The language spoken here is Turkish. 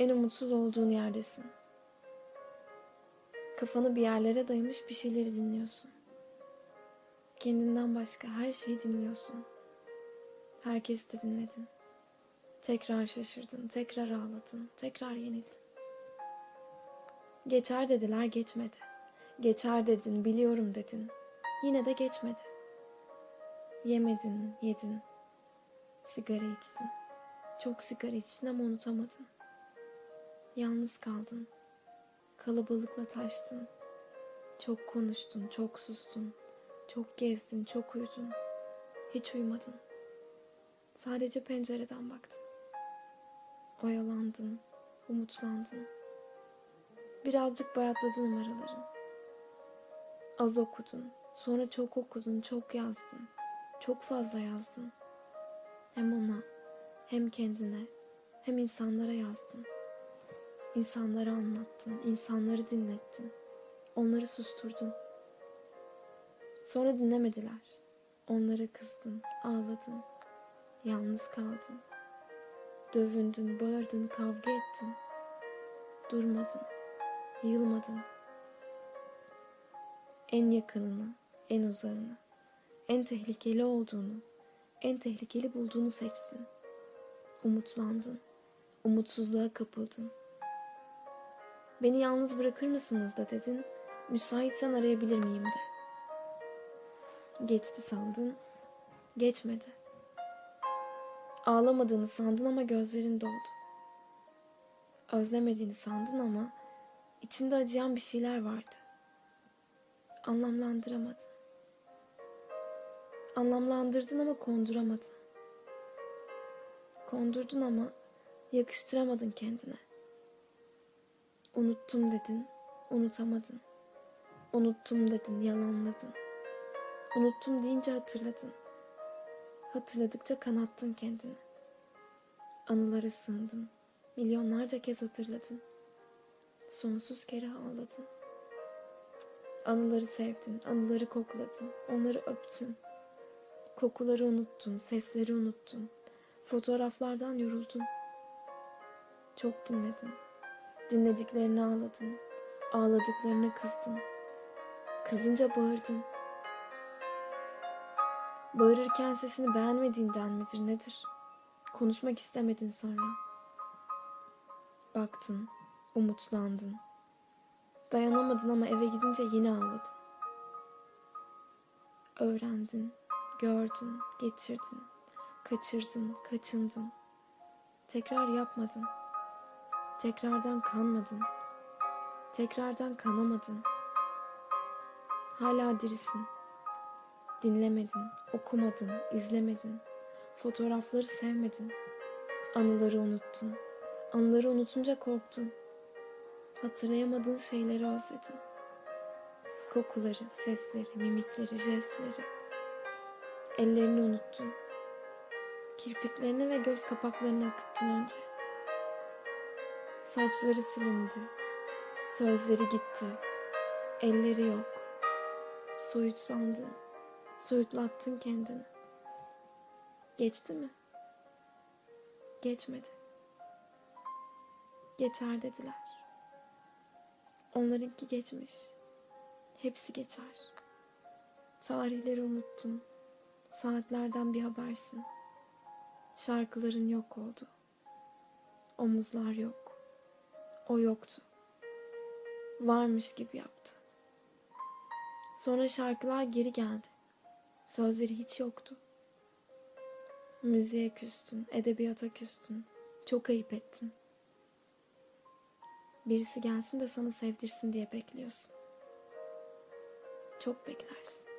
En umutsuz olduğun yerdesin. Kafanı bir yerlere dayamış bir şeyleri dinliyorsun. Kendinden başka her şeyi dinliyorsun. Herkesi de dinledin. Tekrar şaşırdın, tekrar ağladın, tekrar yenildin. Geçer dediler, geçmedi. Geçer dedin, biliyorum dedin. Yine de geçmedi. Yemedin, yedin. Sigara içtin. Çok sigara içtin ama unutamadın. Yalnız kaldın. Kalabalıkla taştın. Çok konuştun, çok sustun. Çok gezdin, çok uyudun. Hiç uyumadın. Sadece pencereden baktın. Oyalandın, umutlandın. Birazcık bayatladı numaraların. Az okudun, sonra çok okudun, çok yazdın. Çok fazla yazdın. Hem ona, hem kendine, hem insanlara yazdın. İnsanlara anlattın, insanları dinlettin. Onları susturdun. Sonra dinlemediler. Onlara kızdın, ağladın. Yalnız kaldın. Dövündün, bağırdın, kavga ettin. Durmadın, yılmadın. En yakınını, en uzağını, en tehlikeli olduğunu, en tehlikeli bulduğunu seçtin. Umutlandın, umutsuzluğa kapıldın. Beni yalnız bırakır mısınız da dedin, müsaitsen arayabilir miyim de. Geçti sandın, geçmedi. Ağlamadığını sandın ama gözlerin doldu. Özlemediğini sandın ama içinde acıyan bir şeyler vardı. Anlamlandıramadın. Anlamlandırdın ama konduramadın. Kondurdun ama yakıştıramadın kendine. Unuttum dedin, unutamadın. Unuttum dedin, yalanladın. Unuttum deyince hatırladın. Hatırladıkça kanattın kendini. Anılara sığındın. Milyonlarca kez hatırladın. Sonsuz kere ağladın. Anıları sevdin, anıları kokladın, onları öptün. Kokuları unuttun, sesleri unuttun. Fotoğraflardan yoruldun. Çok dinledin. Dinlediklerini ağladın. Ağladıklarına kızdın. Kızınca bağırdın. Bağırırken sesini beğenmediğinden midir nedir? Konuşmak istemedin sonra. Baktın, umutlandın. Dayanamadın ama eve gidince yine ağladın. Öğrendin, gördün, geçirdin, kaçırdın, kaçındın. Tekrar yapmadın. Tekrardan kanmadın. Tekrardan kanamadın. Hala dirisin. Dinlemedin, okumadın, izlemedin. Fotoğrafları sevmedin. Anıları unuttun. Anıları unutunca korktun. Hatırlayamadığın şeyleri özledin. Kokuları, sesleri, mimikleri, jestleri. Ellerini unuttun. Kirpiklerini ve göz kapaklarını akıttın önce. Saçları silindi. Sözleri gitti. Elleri yok. Soyutlandın. Soyutlattın kendini. Geçti mi? Geçmedi. Geçer dediler. Onlarınki geçmiş. Hepsi geçer. Tarihleri unuttun. Saatlerden bir habersin. Şarkıların yok oldu. Omuzlar yok. O yoktu. Varmış gibi yaptı. Sonra şarkılar geri geldi. Sözleri hiç yoktu. Müziğe küstün, edebiyata küstün. Çok ayıp ettin. Birisi gelsin de sana sevdirsin diye bekliyorsun. Çok beklersin.